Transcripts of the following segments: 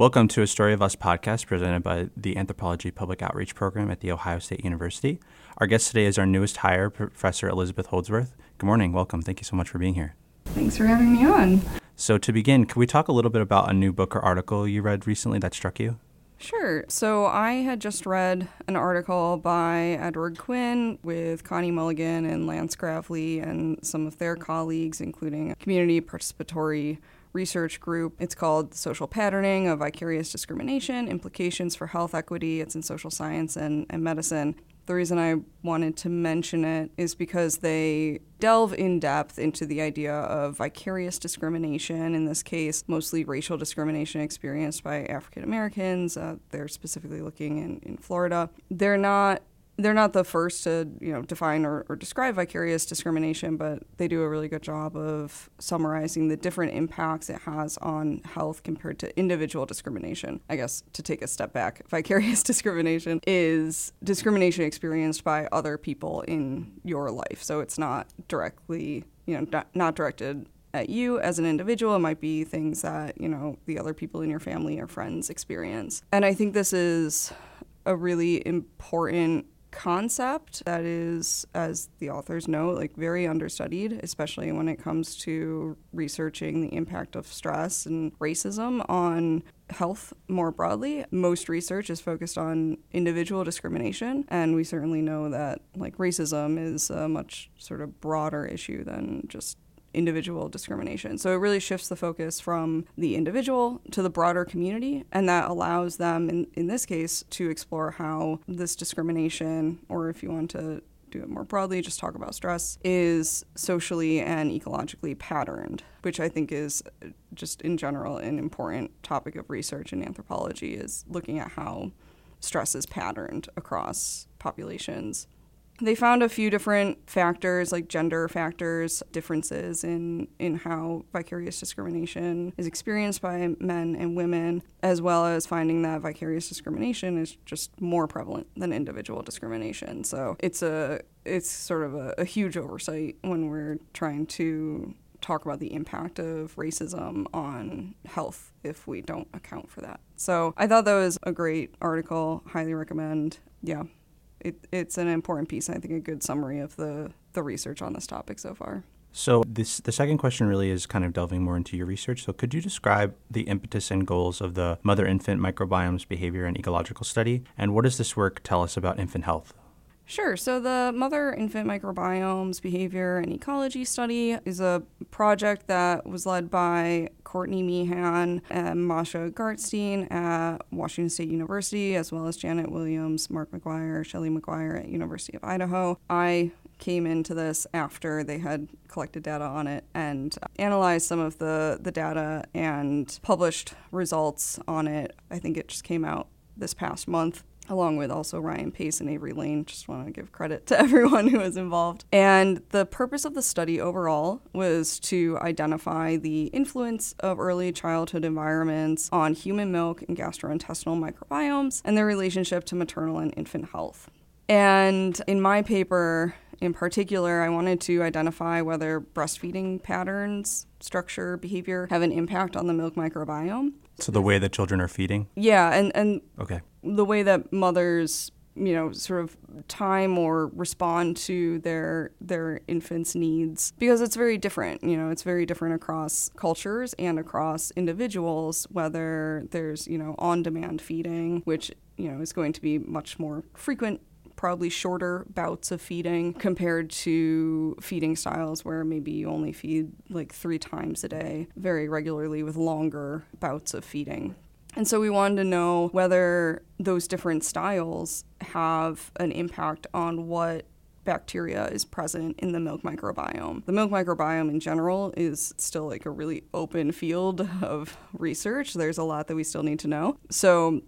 Welcome to a Story of Us podcast presented by the Anthropology Public Outreach Program at The Ohio State University. Our guest today is our newest hire, Professor Elizabeth Holdsworth. Good morning. Welcome. Thank you so much for being here. Thanks for having me on. So, to begin, can we talk a little bit about a new book or article you read recently that struck you? Sure. So I had just read an article by Edward Quinn with Connie Mulligan and Lance Gravlee and some of their colleagues, including community participatory research group. It's called Social Patterning of Vicarious Discrimination Implications for Health Equity. It's in social science and, and medicine. The reason I wanted to mention it is because they delve in depth into the idea of vicarious discrimination, in this case, mostly racial discrimination experienced by African Americans. Uh, they're specifically looking in, in Florida. They're not they're not the first to you know define or, or, describe vicarious discrimination, but they do a really good job of summarizing the different impacts it has on health compared to individual discrimination. I guess to take a step back, vicarious discrimination is discrimination experienced by other people in your life, so it's not directly you know not, not directed at you as an individual. It might be things that, you know, the other people in your family or friends experience. And I think this is a really important concept that is, as the authors know, like very understudied, especially when it comes to researching the impact of stress and racism on health more broadly. Most research is focused on individual discrimination, and we certainly know that like racism is a much sort of broader issue than just individual discrimination. So it really shifts the focus from the individual to the broader community, and that allows them, in, in this case, to explore how this discrimination, or if you want to do it more broadly, just talk about stress, is socially and ecologically patterned, which I think is uh, just in general an important topic of research in anthropology, is looking at how stress is patterned across populations. They found a few different factors, like gender factors, differences in, in how vicarious discrimination is experienced by men and women, as well as finding that vicarious discrimination is just more prevalent than individual discrimination. So it's a it's sort of a, a huge oversight when we're trying to talk about the impact of racism on health if we don't account for that. So I thought that was a great article. Highly recommend. Yeah, it, it's an important piece. and I think a good summary of the the research on this topic so far. So this the second question really is kind of delving more into your research. So could you describe the impetus and goals of the mother-infant microbiomes behavior and ecological study, and what does this work tell us about infant health? Sure. So, the Mother Infant Microbiomes Behavior and Ecology Study is a project that was led by Courtney Meehan and Masha Gartstein at Washington State University, as well as Janet Williams, Mark McGuire, Shelley McGuire at University of Idaho. I came into this after they had collected data on it and uh, analyzed some of the, the data and published results on it. I think it just came out this past month along with also Ryan Pace and Avery Lane. Just want to give credit to everyone who was involved. And the purpose of the study overall was to identify the influence of early childhood environments on human milk and gastrointestinal microbiomes and their relationship to maternal and infant health. And in my paper, in particular, I wanted to identify whether breastfeeding patterns, structure, behavior have an impact on the milk microbiome. So the way that children are feeding? Yeah, and, and okay. the way that mothers you know sort of time or respond to their their infants needs because it's very different you know it's very different across cultures and across individuals whether there's you know on demand feeding which you know is going to be much more frequent probably shorter bouts of feeding compared to feeding styles where maybe you only feed like three times a day very regularly with longer bouts of feeding. And so we wanted to know whether those different styles have an impact on what bacteria is present in the milk microbiome. The milk microbiome in general is still like a really open field of research. There's a lot that we still need to know. So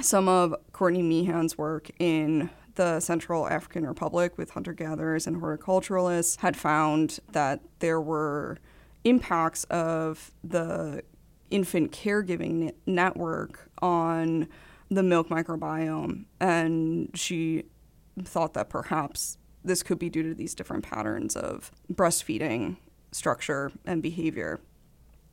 some of Courtney Meehan's work in the Central African Republic with hunter gatherers and horticulturalists had found that there were impacts of the infant caregiving network on the milk microbiome. And she thought that perhaps this could be due to these different patterns of breastfeeding structure and behavior.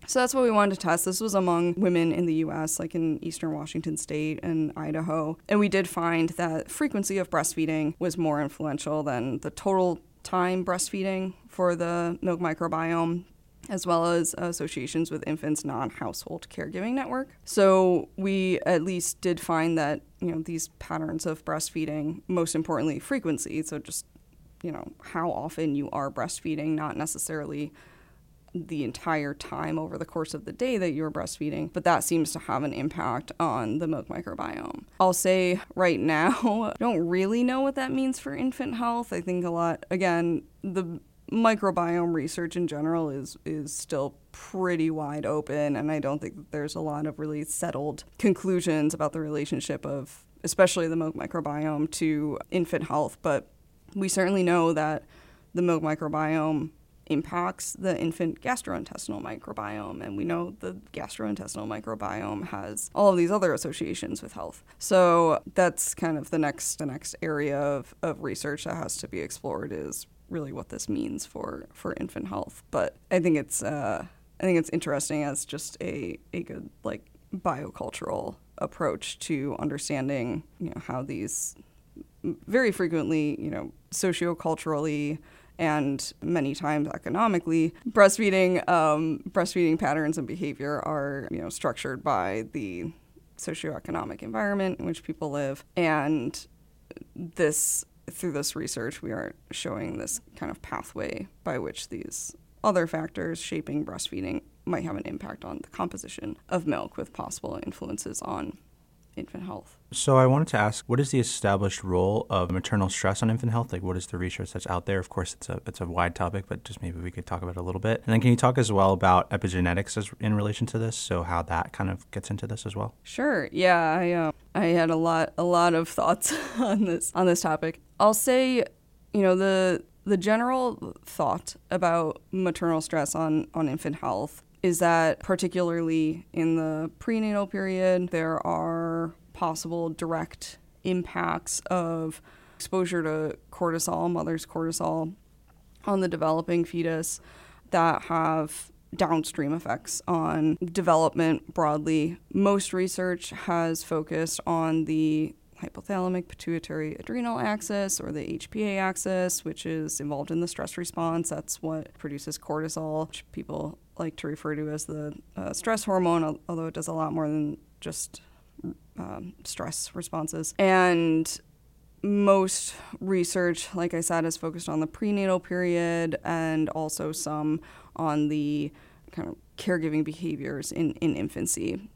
So that's what we wanted to test. This was among women in the US, like in eastern Washington state and Idaho. And we did find that frequency of breastfeeding was more influential than the total time breastfeeding for the milk microbiome as well as associations with infants non-household caregiving network. So we at least did find that, you know, these patterns of breastfeeding, most importantly frequency, so just, you know, how often you are breastfeeding, not necessarily the entire time over the course of the day that you're breastfeeding, but that seems to have an impact on the milk microbiome. I'll say right now, I don't really know what that means for infant health. I think a lot, again, the microbiome research in general is is still pretty wide open and I don't think that there's a lot of really settled conclusions about the relationship of especially the milk microbiome to infant health, but we certainly know that the milk microbiome impacts the infant gastrointestinal microbiome. And we know the gastrointestinal microbiome has all of these other associations with health. So that's kind of the next the next area of, of research that has to be explored is really what this means for, for infant health. But I think it's uh, I think it's interesting as just a, a good like biocultural approach to understanding you know how these very frequently you know socioculturally and many times economically, breastfeeding um, breastfeeding patterns and behavior are you know structured by the socioeconomic environment in which people live, and this through this research we are showing this kind of pathway by which these other factors shaping breastfeeding might have an impact on the composition of milk with possible influences on infant health. So I wanted to ask, what is the established role of maternal stress on infant health? Like, what is the research that's out there? Of course, it's a it's a wide topic, but just maybe we could talk about it a little bit. And then, can you talk as well about epigenetics as, in relation to this? So how that kind of gets into this as well? Sure. Yeah, I uh, I had a lot a lot of thoughts on this on this topic. I'll say, you know, the the general thought about maternal stress on, on infant health is that particularly in the prenatal period, there are possible direct impacts of exposure to cortisol, mother's cortisol, on the developing fetus that have downstream effects on development broadly. Most research has focused on the hypothalamic pituitary adrenal axis or the HPA axis, which is involved in the stress response. That's what produces cortisol, which people like to refer to as the uh, stress hormone, although it does a lot more than just um, stress responses. And most research, like I said, is focused on the prenatal period and also some on the kind of caregiving behaviors in, in infancy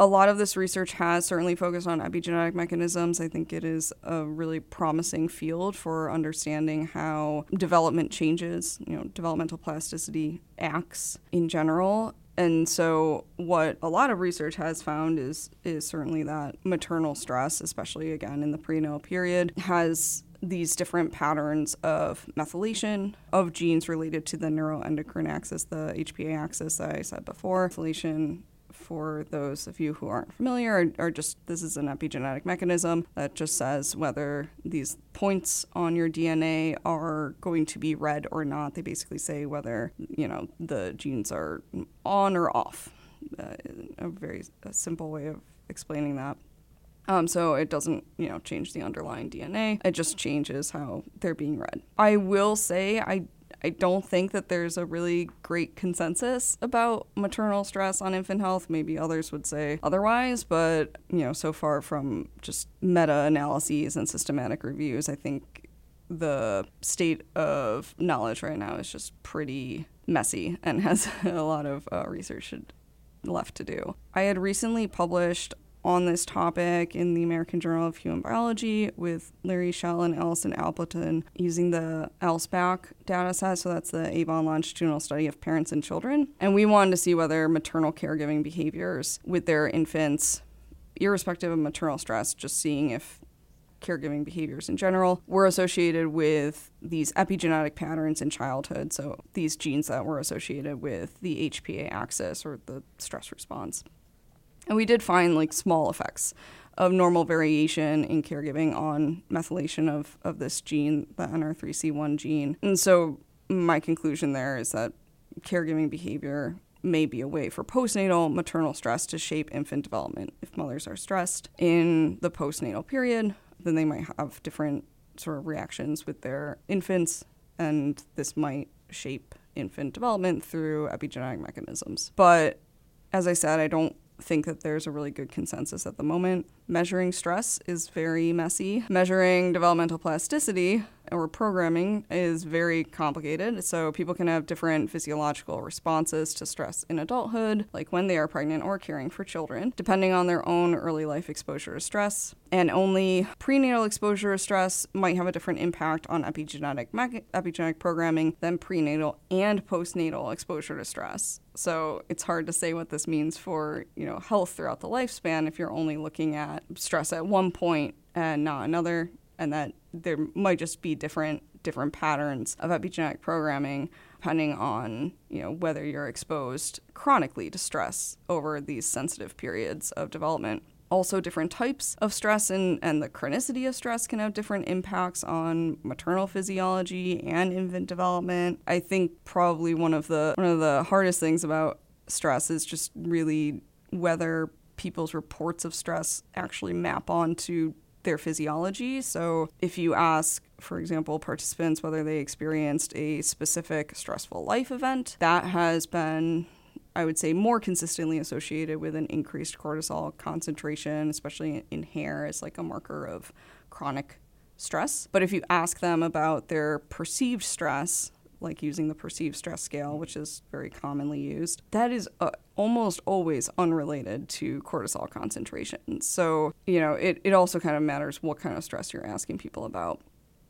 a lot of this research has certainly focused on epigenetic mechanisms. I think it is a really promising field for understanding how development changes, you know, developmental plasticity acts in general. And so what a lot of research has found is is certainly that maternal stress, especially again in the prenatal period, has these different patterns of methylation of genes related to the neuroendocrine axis, the HPA axis that I said before. Methylation for those of you who aren't familiar, are, are, just this is an epigenetic mechanism that just says whether these points on your DNA are going to be read or not. They basically say whether you know the genes are on or off. Uh, a very a simple way of explaining that. Um, so it doesn't, you know, change the underlying DNA. It just changes how they're being read. I will say I I don't think that there's a really great consensus about maternal stress on infant health. Maybe others would say otherwise, but you know, so far from just meta-analyses and systematic reviews, I think the state of knowledge right now is just pretty messy and has a lot of uh, research left to do. I had recently published on this topic in the American Journal of Human Biology with Larry Schell and Allison Appleton using the ALSPAC data set. So that's the Avon Longitudinal Study of Parents and Children. And we wanted to see whether maternal caregiving behaviors with their infants, irrespective of maternal stress, just seeing if caregiving behaviors in general were associated with these epigenetic patterns in childhood. So these genes that were associated with the HPA axis or the stress response. And we did find like small effects of normal variation in caregiving on methylation of, of this gene, the NR3C1 gene. And so my conclusion there is that caregiving behavior may be a way for postnatal maternal stress to shape infant development. If mothers are stressed in the postnatal period, then they might have different sort of reactions with their infants, and this might shape infant development through epigenetic mechanisms. But as I said, I don't think that there's a really good consensus at the moment. Measuring stress is very messy. Measuring developmental plasticity or programming is very complicated. So people can have different physiological responses to stress in adulthood, like when they are pregnant or caring for children, depending on their own early life exposure to stress. And only prenatal exposure to stress might have a different impact on epigenetic epigenetic programming than prenatal and postnatal exposure to stress. So it's hard to say what this means for, you know, health throughout the lifespan if you're only looking at stress at one point and not another, and that there might just be different different patterns of epigenetic programming depending on you know whether you're exposed chronically to stress over these sensitive periods of development. Also different types of stress and, and the chronicity of stress can have different impacts on maternal physiology and infant development. I think probably one of the one of the hardest things about stress is just really whether people's reports of stress actually map onto their physiology. So, if you ask, for example, participants whether they experienced a specific stressful life event, that has been, I would say, more consistently associated with an increased cortisol concentration, especially in hair, as like a marker of chronic stress. But if you ask them about their perceived stress, like using the perceived stress scale, which is very commonly used, that is uh, almost always unrelated to cortisol concentration. So, you know, it, it also kind of matters what kind of stress you're asking people about.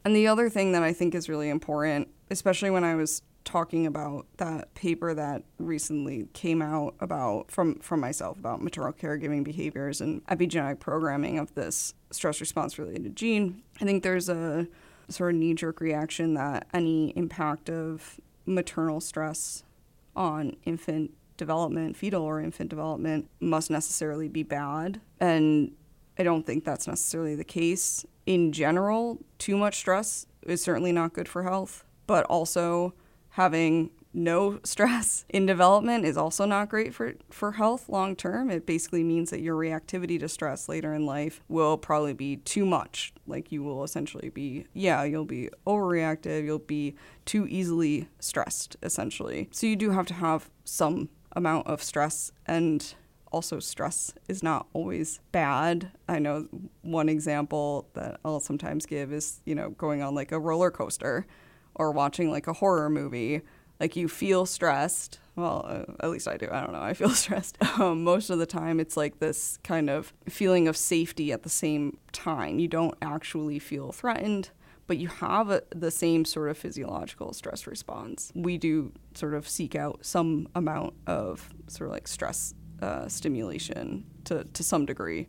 And the other thing that I think is really important, especially when I was talking about that paper that recently came out about from from myself about maternal caregiving behaviors and epigenetic programming of this stress response related gene. I think there's a sort of knee jerk reaction that any impact of maternal stress on infant development, fetal or infant development, must necessarily be bad. And I don't think that's necessarily the case. In general, too much stress is certainly not good for health, but also having no stress in development is also not great for, for health long term. It basically means that your reactivity to stress later in life will probably be too much. Like you will essentially be, yeah, you'll be overreactive, you'll be too easily stressed, essentially. So you do have to have some amount of stress and also stress is not always bad. I know one example that I'll sometimes give is, you know, going on like a roller coaster or watching like a horror movie like you feel stressed. Well, uh, at least I do. I don't know. I feel stressed. Um, most of the time, it's like this kind of feeling of safety at the same time. You don't actually feel threatened, but you have a, the same sort of physiological stress response. We do sort of seek out some amount of sort of like stress uh, stimulation to, to some degree.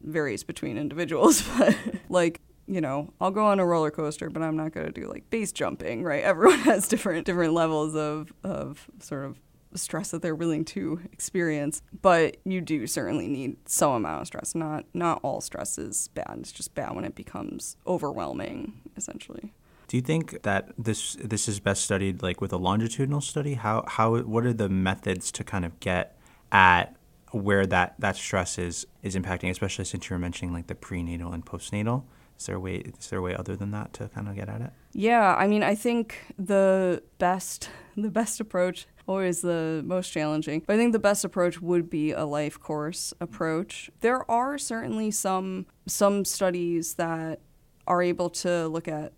Varies between individuals, but like you know, I'll go on a roller coaster, but I'm not going to do like base jumping, right? Everyone has different different levels of of sort of stress that they're willing to experience, but you do certainly need some amount of stress. Not not all stress is bad. It's just bad when it becomes overwhelming, essentially. Do you think that this this is best studied like with a longitudinal study? How how what are the methods to kind of get at where that that stress is is impacting, especially since you were mentioning like the prenatal and postnatal? Is there a way? Is there a way other than that to kind of get at it? Yeah, I mean, I think the best the best approach always the most challenging. But I think the best approach would be a life course approach. There are certainly some some studies that are able to look at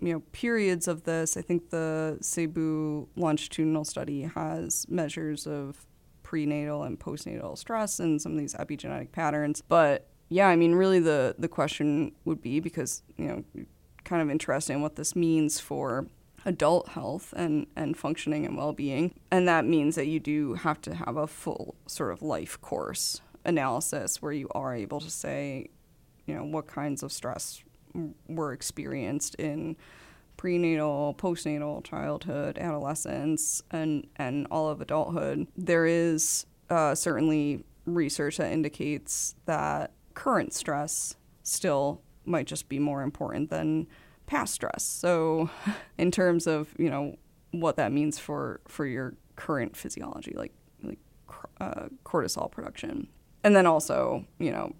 you know periods of this. I think the Cebu longitudinal study has measures of prenatal and postnatal stress and some of these epigenetic patterns, but yeah, I mean, really, the the question would be because you know, kind of interesting what this means for adult health and and functioning and well being, and that means that you do have to have a full sort of life course analysis where you are able to say, you know, what kinds of stress were experienced in prenatal, postnatal, childhood, adolescence, and and all of adulthood. There is uh, certainly research that indicates that current stress still might just be more important than past stress. So, in terms of, you know, what that means for, for your current physiology, like like uh, cortisol production, and then also you know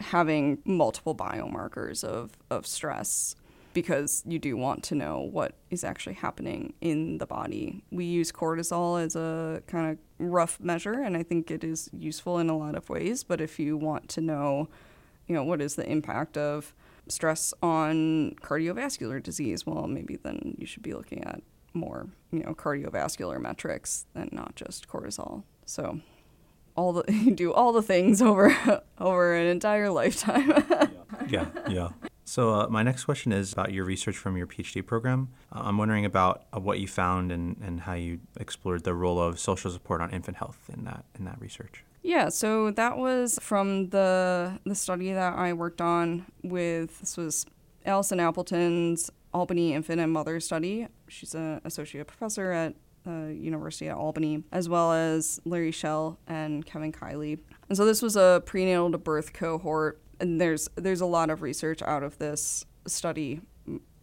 having multiple biomarkers of of stress because you do want to know what is actually happening in the body. We use cortisol as a kind of rough measure, and I think it is useful in a lot of ways. But if you want to know, you know, what is the impact of stress on cardiovascular disease, well, maybe then you should be looking at more, you know, cardiovascular metrics than not just cortisol. So all the you do all the things over over an entire lifetime. yeah, yeah. So, uh, my next question is about your research from your PhD program. Uh, I'm wondering about uh, what you found and, and how you explored the role of social support on infant health in that in that research. Yeah, so that was from the the study that I worked on with this was Allison Appleton's Albany Infant and Mother Study. She's an associate professor at the University at Albany, as well as Larry Schell and Kevin Kiley. And so this was a prenatal to birth cohort and there's there's a lot of research out of this study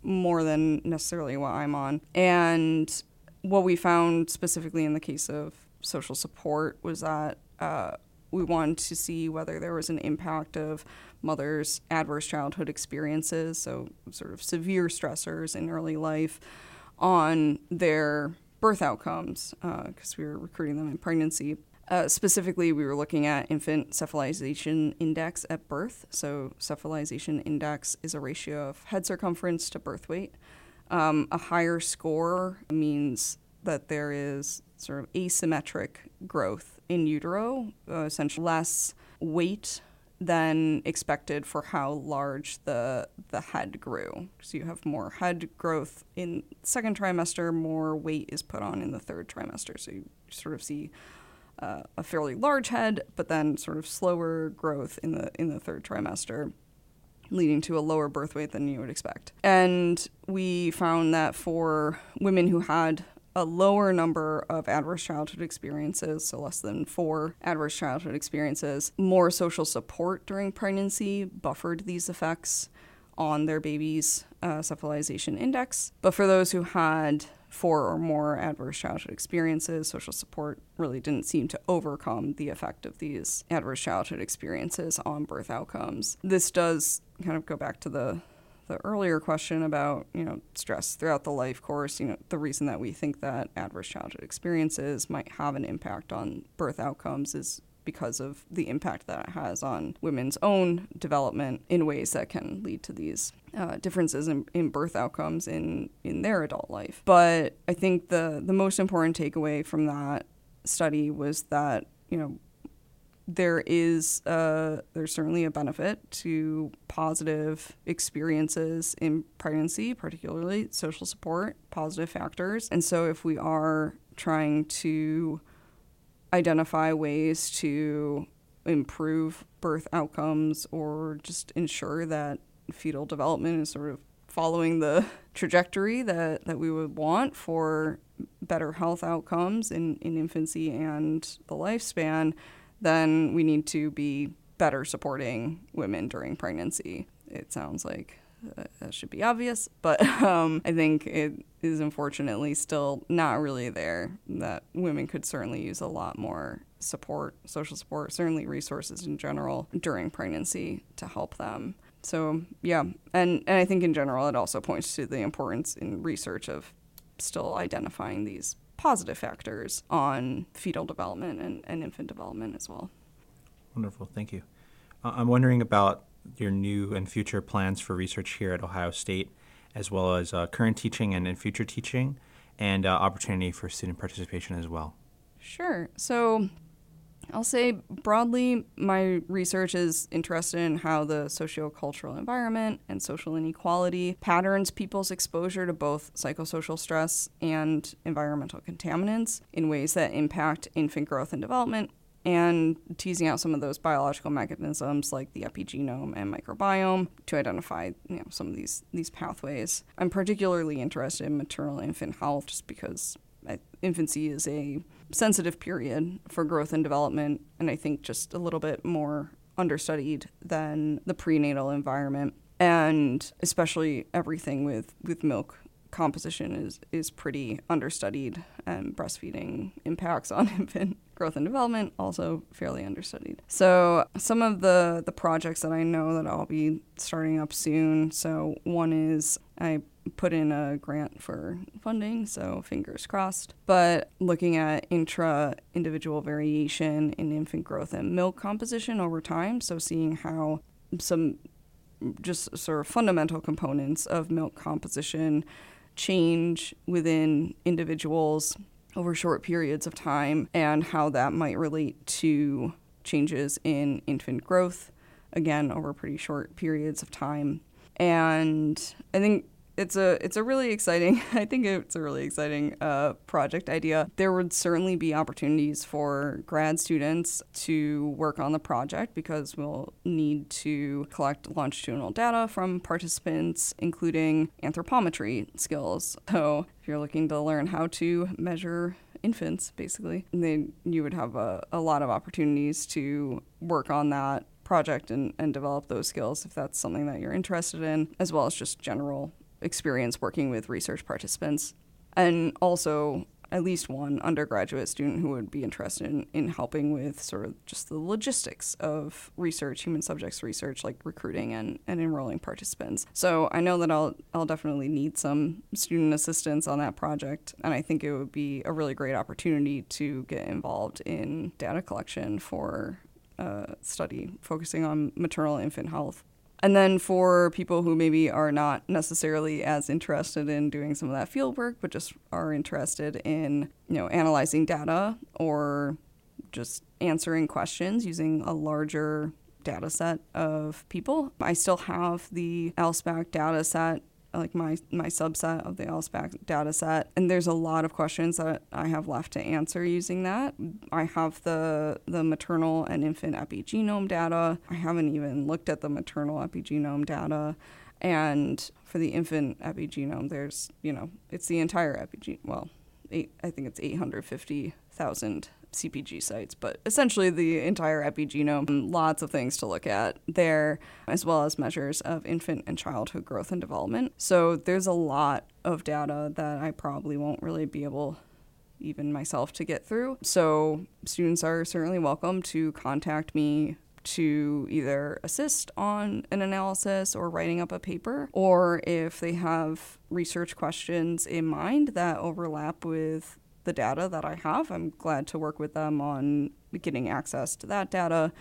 more than necessarily what I'm on. And what we found specifically in the case of social support was that uh, we wanted to see whether there was an impact of mothers' adverse childhood experiences, so sort of severe stressors in early life, on their birth outcomes, because uh, we were recruiting them in pregnancy. Uh, specifically, we were looking at infant cephalization index at birth. So, cephalization index is a ratio of head circumference to birth weight. Um, a higher score means that there is sort of asymmetric growth in utero, uh, essentially less weight than expected for how large the the head grew. So you have more head growth in second trimester, more weight is put on in the third trimester. So you sort of see uh, a fairly large head, but then sort of slower growth in the in the third trimester, leading to a lower birth weight than you would expect. And we found that for women who had a lower number of adverse childhood experiences, so less than four adverse childhood experiences, more social support during pregnancy buffered these effects on their baby's uh, cephalization index. But for those who had four or more adverse childhood experiences, social support really didn't seem to overcome the effect of these adverse childhood experiences on birth outcomes. This does kind of go back to the the earlier question about you know stress throughout the life course you know the reason that we think that adverse childhood experiences might have an impact on birth outcomes is because of the impact that it has on women's own development in ways that can lead to these uh, differences in, in birth outcomes in, in their adult life. But I think the, the most important takeaway from that study was that, you know, there is uh, there's certainly a benefit to positive experiences in pregnancy, particularly social support, positive factors. And so if we are trying to identify ways to improve birth outcomes or just ensure that fetal development is sort of following the trajectory that, that we would want for better health outcomes in, in infancy and the lifespan, then we need to be better supporting women during pregnancy. It sounds like that should be obvious, but um, I think it is unfortunately still not really there. That women could certainly use a lot more support, social support, certainly resources in general during pregnancy to help them. So yeah, and and I think in general it also points to the importance in research of still identifying these positive factors on fetal development and, and infant development as well. Wonderful, thank you. I'm wondering about your new and future plans for research here at Ohio State, as well as uh, current teaching and, future teaching, and uh, opportunity for student participation as well. Sure. So I'll say broadly, my research is interested in how the sociocultural environment and social inequality patterns people's exposure to both psychosocial stress and environmental contaminants in ways that impact infant growth and development and teasing out some of those biological mechanisms like the epigenome and microbiome to identify you know, some of these, these pathways. I'm particularly interested in maternal infant health just because infancy is a sensitive period for growth and development, and I think just a little bit more understudied than the prenatal environment, and especially everything with, with milk composition is is pretty understudied, and breastfeeding impacts on infant growth and development also fairly understudied. So some of the the projects that I know that I'll be starting up soon. So one is I put in a grant for funding, so fingers crossed. But looking at intra individual variation in infant growth and milk composition over time, so seeing how some just sort of fundamental components of milk composition change within individuals over short periods of time and how that might relate to changes in infant growth, again, over pretty short periods of time. And I think it's a it's a really exciting I think it's a really exciting uh, project idea. There would certainly be opportunities for grad students to work on the project because we'll need to collect longitudinal data from participants, including anthropometry skills. So if you're looking to learn how to measure infants, basically, then you would have a, a lot of opportunities to work on that project and, and develop those skills if that's something that you're interested in, as well as just general experience working with research participants, and also at least one undergraduate student who would be interested in, in helping with sort of just the logistics of research, human subjects research, like recruiting and, and enrolling participants. So I know that I'll I'll definitely need some student assistance on that project, and I think it would be a really great opportunity to get involved in data collection for a study focusing on maternal infant health. And then for people who maybe are not necessarily as interested in doing some of that field work, but just are interested in, you know, analyzing data or just answering questions using a larger data set of people. I still have the ALSPAC data set like my my subset of the ALSPAC data set. And there's a lot of questions that I have left to answer using that. I have the the maternal and infant epigenome data. I haven't even looked at the maternal epigenome data. And for the infant epigenome, there's, you know, it's the entire epigenome. Well, eight, I think it's 850,000 CpG sites, but essentially the entire epigenome. Lots of things to look at there, as well as measures of infant and childhood growth and development. So there's a lot of data that I probably won't really be able even myself to get through. So students are certainly welcome to contact me to either assist on an analysis or writing up a paper, or if they have research questions in mind that overlap with the data that I have. I'm glad to work with them on getting access to that data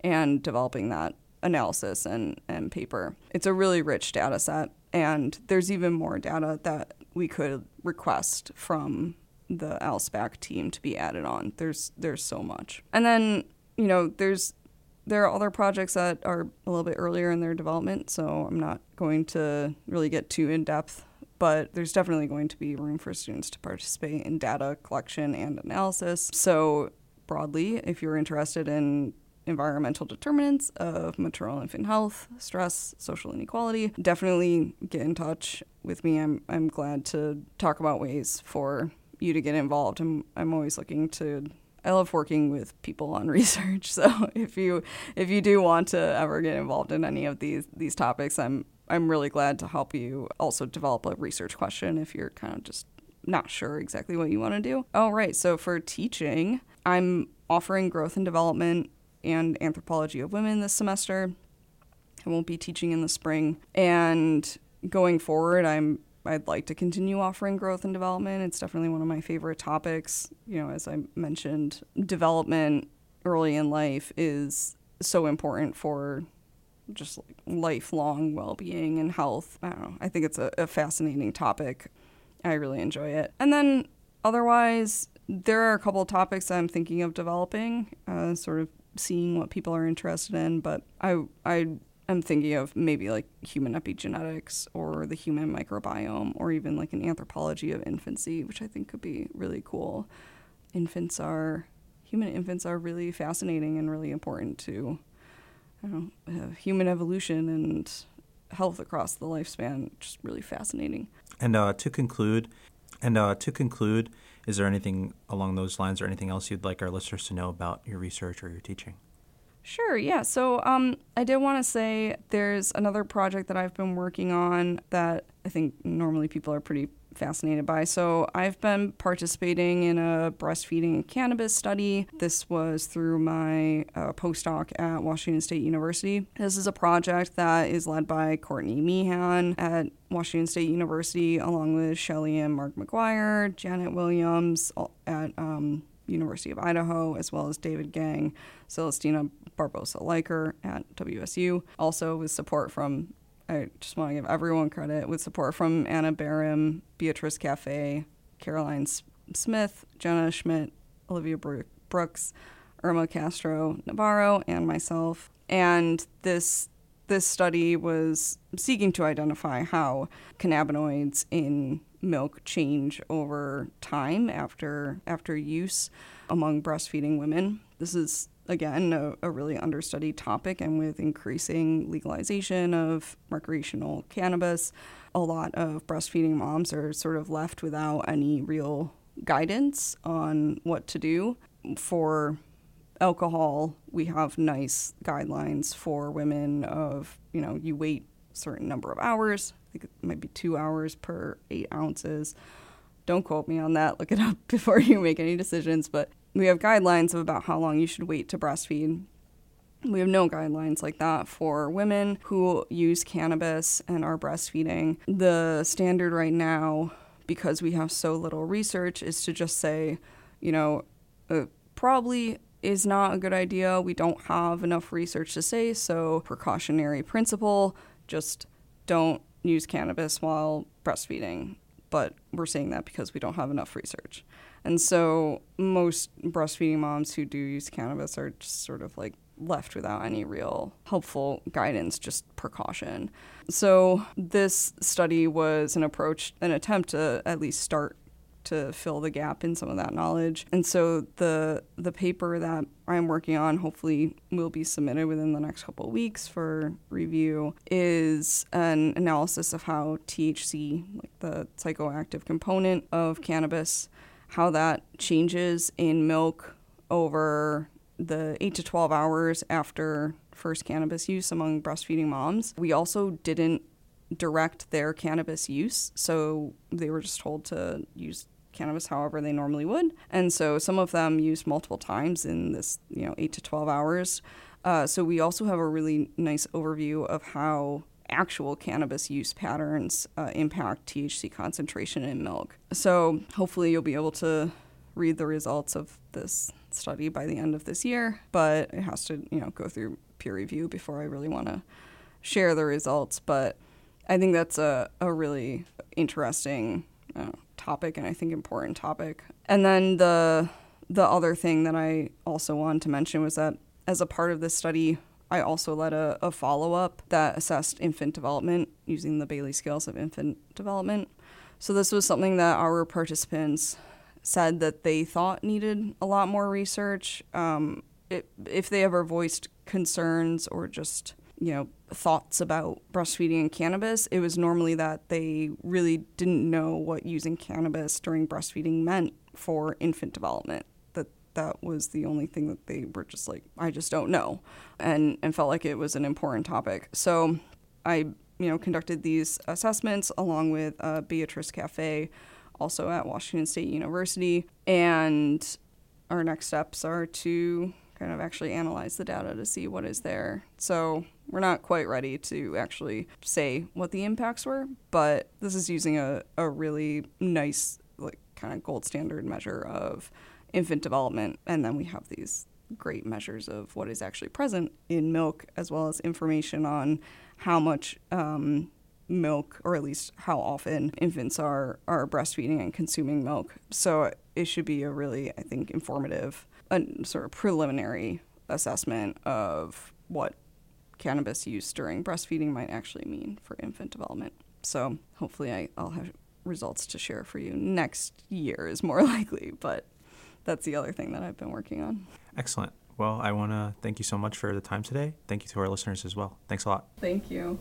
and developing that analysis and, and paper. It's a really rich data set, and there's even more data that we could request from the ALSPAC team to be added on. There's there's so much. And then, you know, there's there are other projects that are a little bit earlier in their development, so I'm not going to really get too in depth but there's definitely going to be room for students to participate in data collection and analysis. So, broadly, if you're interested in environmental determinants of maternal infant health, stress, social inequality, definitely get in touch with me. I'm, I'm glad to talk about ways for you to get involved. I'm, I'm always looking to I love working with people on research. So if you if you do want to ever get involved in any of these these topics, I'm I'm really glad to help you also develop a research question if you're kind of just not sure exactly what you want to do. All right, so for teaching, I'm offering growth and development and anthropology of women this semester. I won't be teaching in the spring. And going forward, I'm I'd like to continue offering growth and development. It's definitely one of my favorite topics. You know, as I mentioned, development early in life is so important for just lifelong well being and health. I don't know. I think it's a, a fascinating topic. I really enjoy it. And then otherwise, there are a couple of topics I'm thinking of developing, uh, sort of seeing what people are interested in. But I I am thinking of maybe like human epigenetics or the human microbiome or even like an anthropology of infancy, which I think could be really cool. Infants are human infants are really fascinating and really important to know, uh, human evolution and health across the lifespan. Just really fascinating. And uh, to conclude, and uh, to conclude, is there anything along those lines or anything else you'd like our listeners to know about your research or your teaching? Sure, yeah. So um, I did want to say there's another project that I've been working on that I think normally people are pretty fascinated by. So I've been participating in a breastfeeding cannabis study. This was through my uh, postdoc at Washington State University. This is a project that is led by Courtney Meehan at Washington State University, along with Shelly and Mark McGuire, Janet Williams at um, University of Idaho, as well as David Gang, Celestina Barbosa Leiker at WSU. Also with support from I just want to give everyone credit with support from Anna Barham, Beatrice Caffé, Caroline Smith, Jenna Schmidt, Olivia Brooks, Irma Castro Navarro, and myself. And this this study was seeking to identify how cannabinoids in milk change over time after after use among breastfeeding women. This is again, a, a, really understudied topic. And with increasing legalization of recreational cannabis, a lot of breastfeeding moms are sort of left without any real guidance on what to do. For alcohol, we have nice guidelines for women of, you know, you wait a certain number of hours. I think it might be two hours per eight ounces. Don't quote me on that. Look it up before you make any decisions. But we have guidelines of about how long you should wait to breastfeed. We have no guidelines like that for women who use cannabis and are breastfeeding. The standard right now, because we have so little research, is to just say, you know, uh, probably is not a good idea. We don't have enough research to say, so precautionary principle, just don't use cannabis while breastfeeding. But we're saying that because we don't have enough research. And so most breastfeeding moms who do use cannabis are just sort of like left without any real helpful guidance, just precaution. So this study was an approach, an attempt to at least start to fill the gap in some of that knowledge. And so the the paper that I'm working on hopefully will be submitted within the next couple of weeks for review is an analysis of how THC, like the psychoactive component of cannabis, how that changes in milk over the 8 to 12 hours after first cannabis use among breastfeeding moms. We also didn't direct their cannabis use, so they were just told to use cannabis however they normally would. And so some of them used multiple times in this, you know, 8 to 12 hours. Uh, so we also have a really nice overview of how actual cannabis use patterns uh, impact THC concentration in milk. So hopefully you'll be able to read the results of this study by the end of this year, but it has to, you know, go through peer review before I really want to share the results. But I think that's a, a really interesting uh, topic and I think important topic. And then the the other thing that I also wanted to mention was that as a part of this study, I also led a, a follow up that assessed infant development using the Bayley scales of infant development. So, this was something that our participants said that they thought needed a lot more research. Um, it, if they ever voiced concerns or just you know thoughts about breastfeeding and cannabis it was normally that they really didn't know what using cannabis during breastfeeding meant for infant development that was the only thing that they were just like, I just don't know, and and felt like it was an important topic. So I you know conducted these assessments along with uh, Beatrice Caffé, also at Washington State University, and our next steps are to kind of actually analyze the data to see what is there. So we're not quite ready to actually say what the impacts were, but this is using a, a really nice like kind of gold standard measure of infant development. And then we have these great measures of what is actually present in milk, as well as information on how much um, milk, or at least how often infants are, are breastfeeding and consuming milk. So it should be a really, I think, informative, a sort of preliminary assessment of what cannabis use during breastfeeding might actually mean for infant development. So hopefully I, I'll have results to share for you next year is more likely, but that's the other thing that I've been working on. Excellent. Well, I want to thank you so much for the time today. Thank you to our listeners as well. Thanks a lot. Thank you.